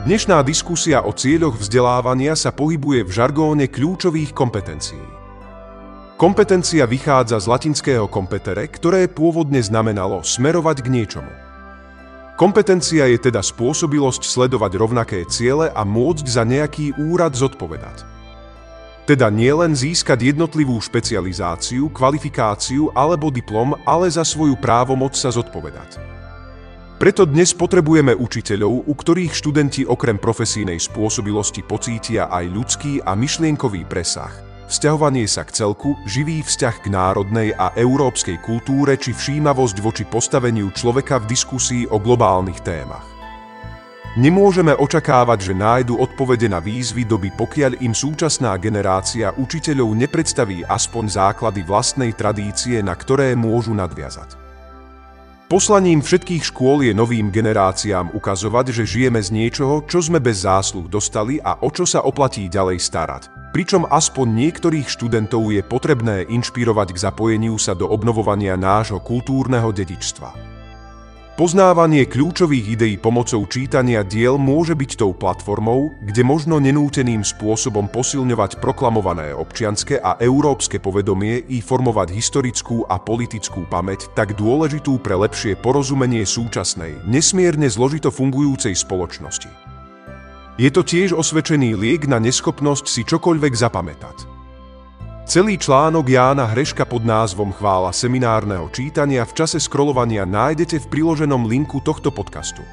Dnešná diskusia o cieľoch vzdelávania sa pohybuje v žargóne kľúčových kompetencií. Kompetencia vychádza z latinského kompetere, ktoré pôvodne znamenalo smerovať k niečomu. Kompetencia je teda spôsobilosť sledovať rovnaké ciele a môcť za nejaký úrad zodpovedať. Teda nielen získať jednotlivú špecializáciu, kvalifikáciu alebo diplom, ale za svoju právomoc sa zodpovedať. Preto dnes potrebujeme učiteľov, u ktorých študenti okrem profesijnej spôsobilosti pocítia aj ľudský a myšlienkový presah, vzťahovanie sa k celku, živý vzťah k národnej a európskej kultúre či všímavosť voči postaveniu človeka v diskusii o globálnych témach. Nemôžeme očakávať, že nájdu odpovede na výzvy doby, pokiaľ im súčasná generácia učiteľov nepredstaví aspoň základy vlastnej tradície, na ktoré môžu nadviazať. Poslaním všetkých škôl je novým generáciám ukazovať, že žijeme z niečoho, čo sme bez zásluh dostali a o čo sa oplatí ďalej starať. Pričom aspoň niektorých študentov je potrebné inšpirovať k zapojeniu sa do obnovovania nášho kultúrneho dedičstva. Poznávanie kľúčových ideí pomocou čítania diel môže byť tou platformou, kde možno nenúteným spôsobom posilňovať proklamované občianske a európske povedomie i formovať historickú a politickú pamäť tak dôležitú pre lepšie porozumenie súčasnej, nesmierne zložito fungujúcej spoločnosti. Je to tiež osvedčený liek na neschopnosť si čokoľvek zapamätať. Celý článok Jána Hreška pod názvom Chvála seminárneho čítania v čase scrollovania nájdete v priloženom linku tohto podcastu.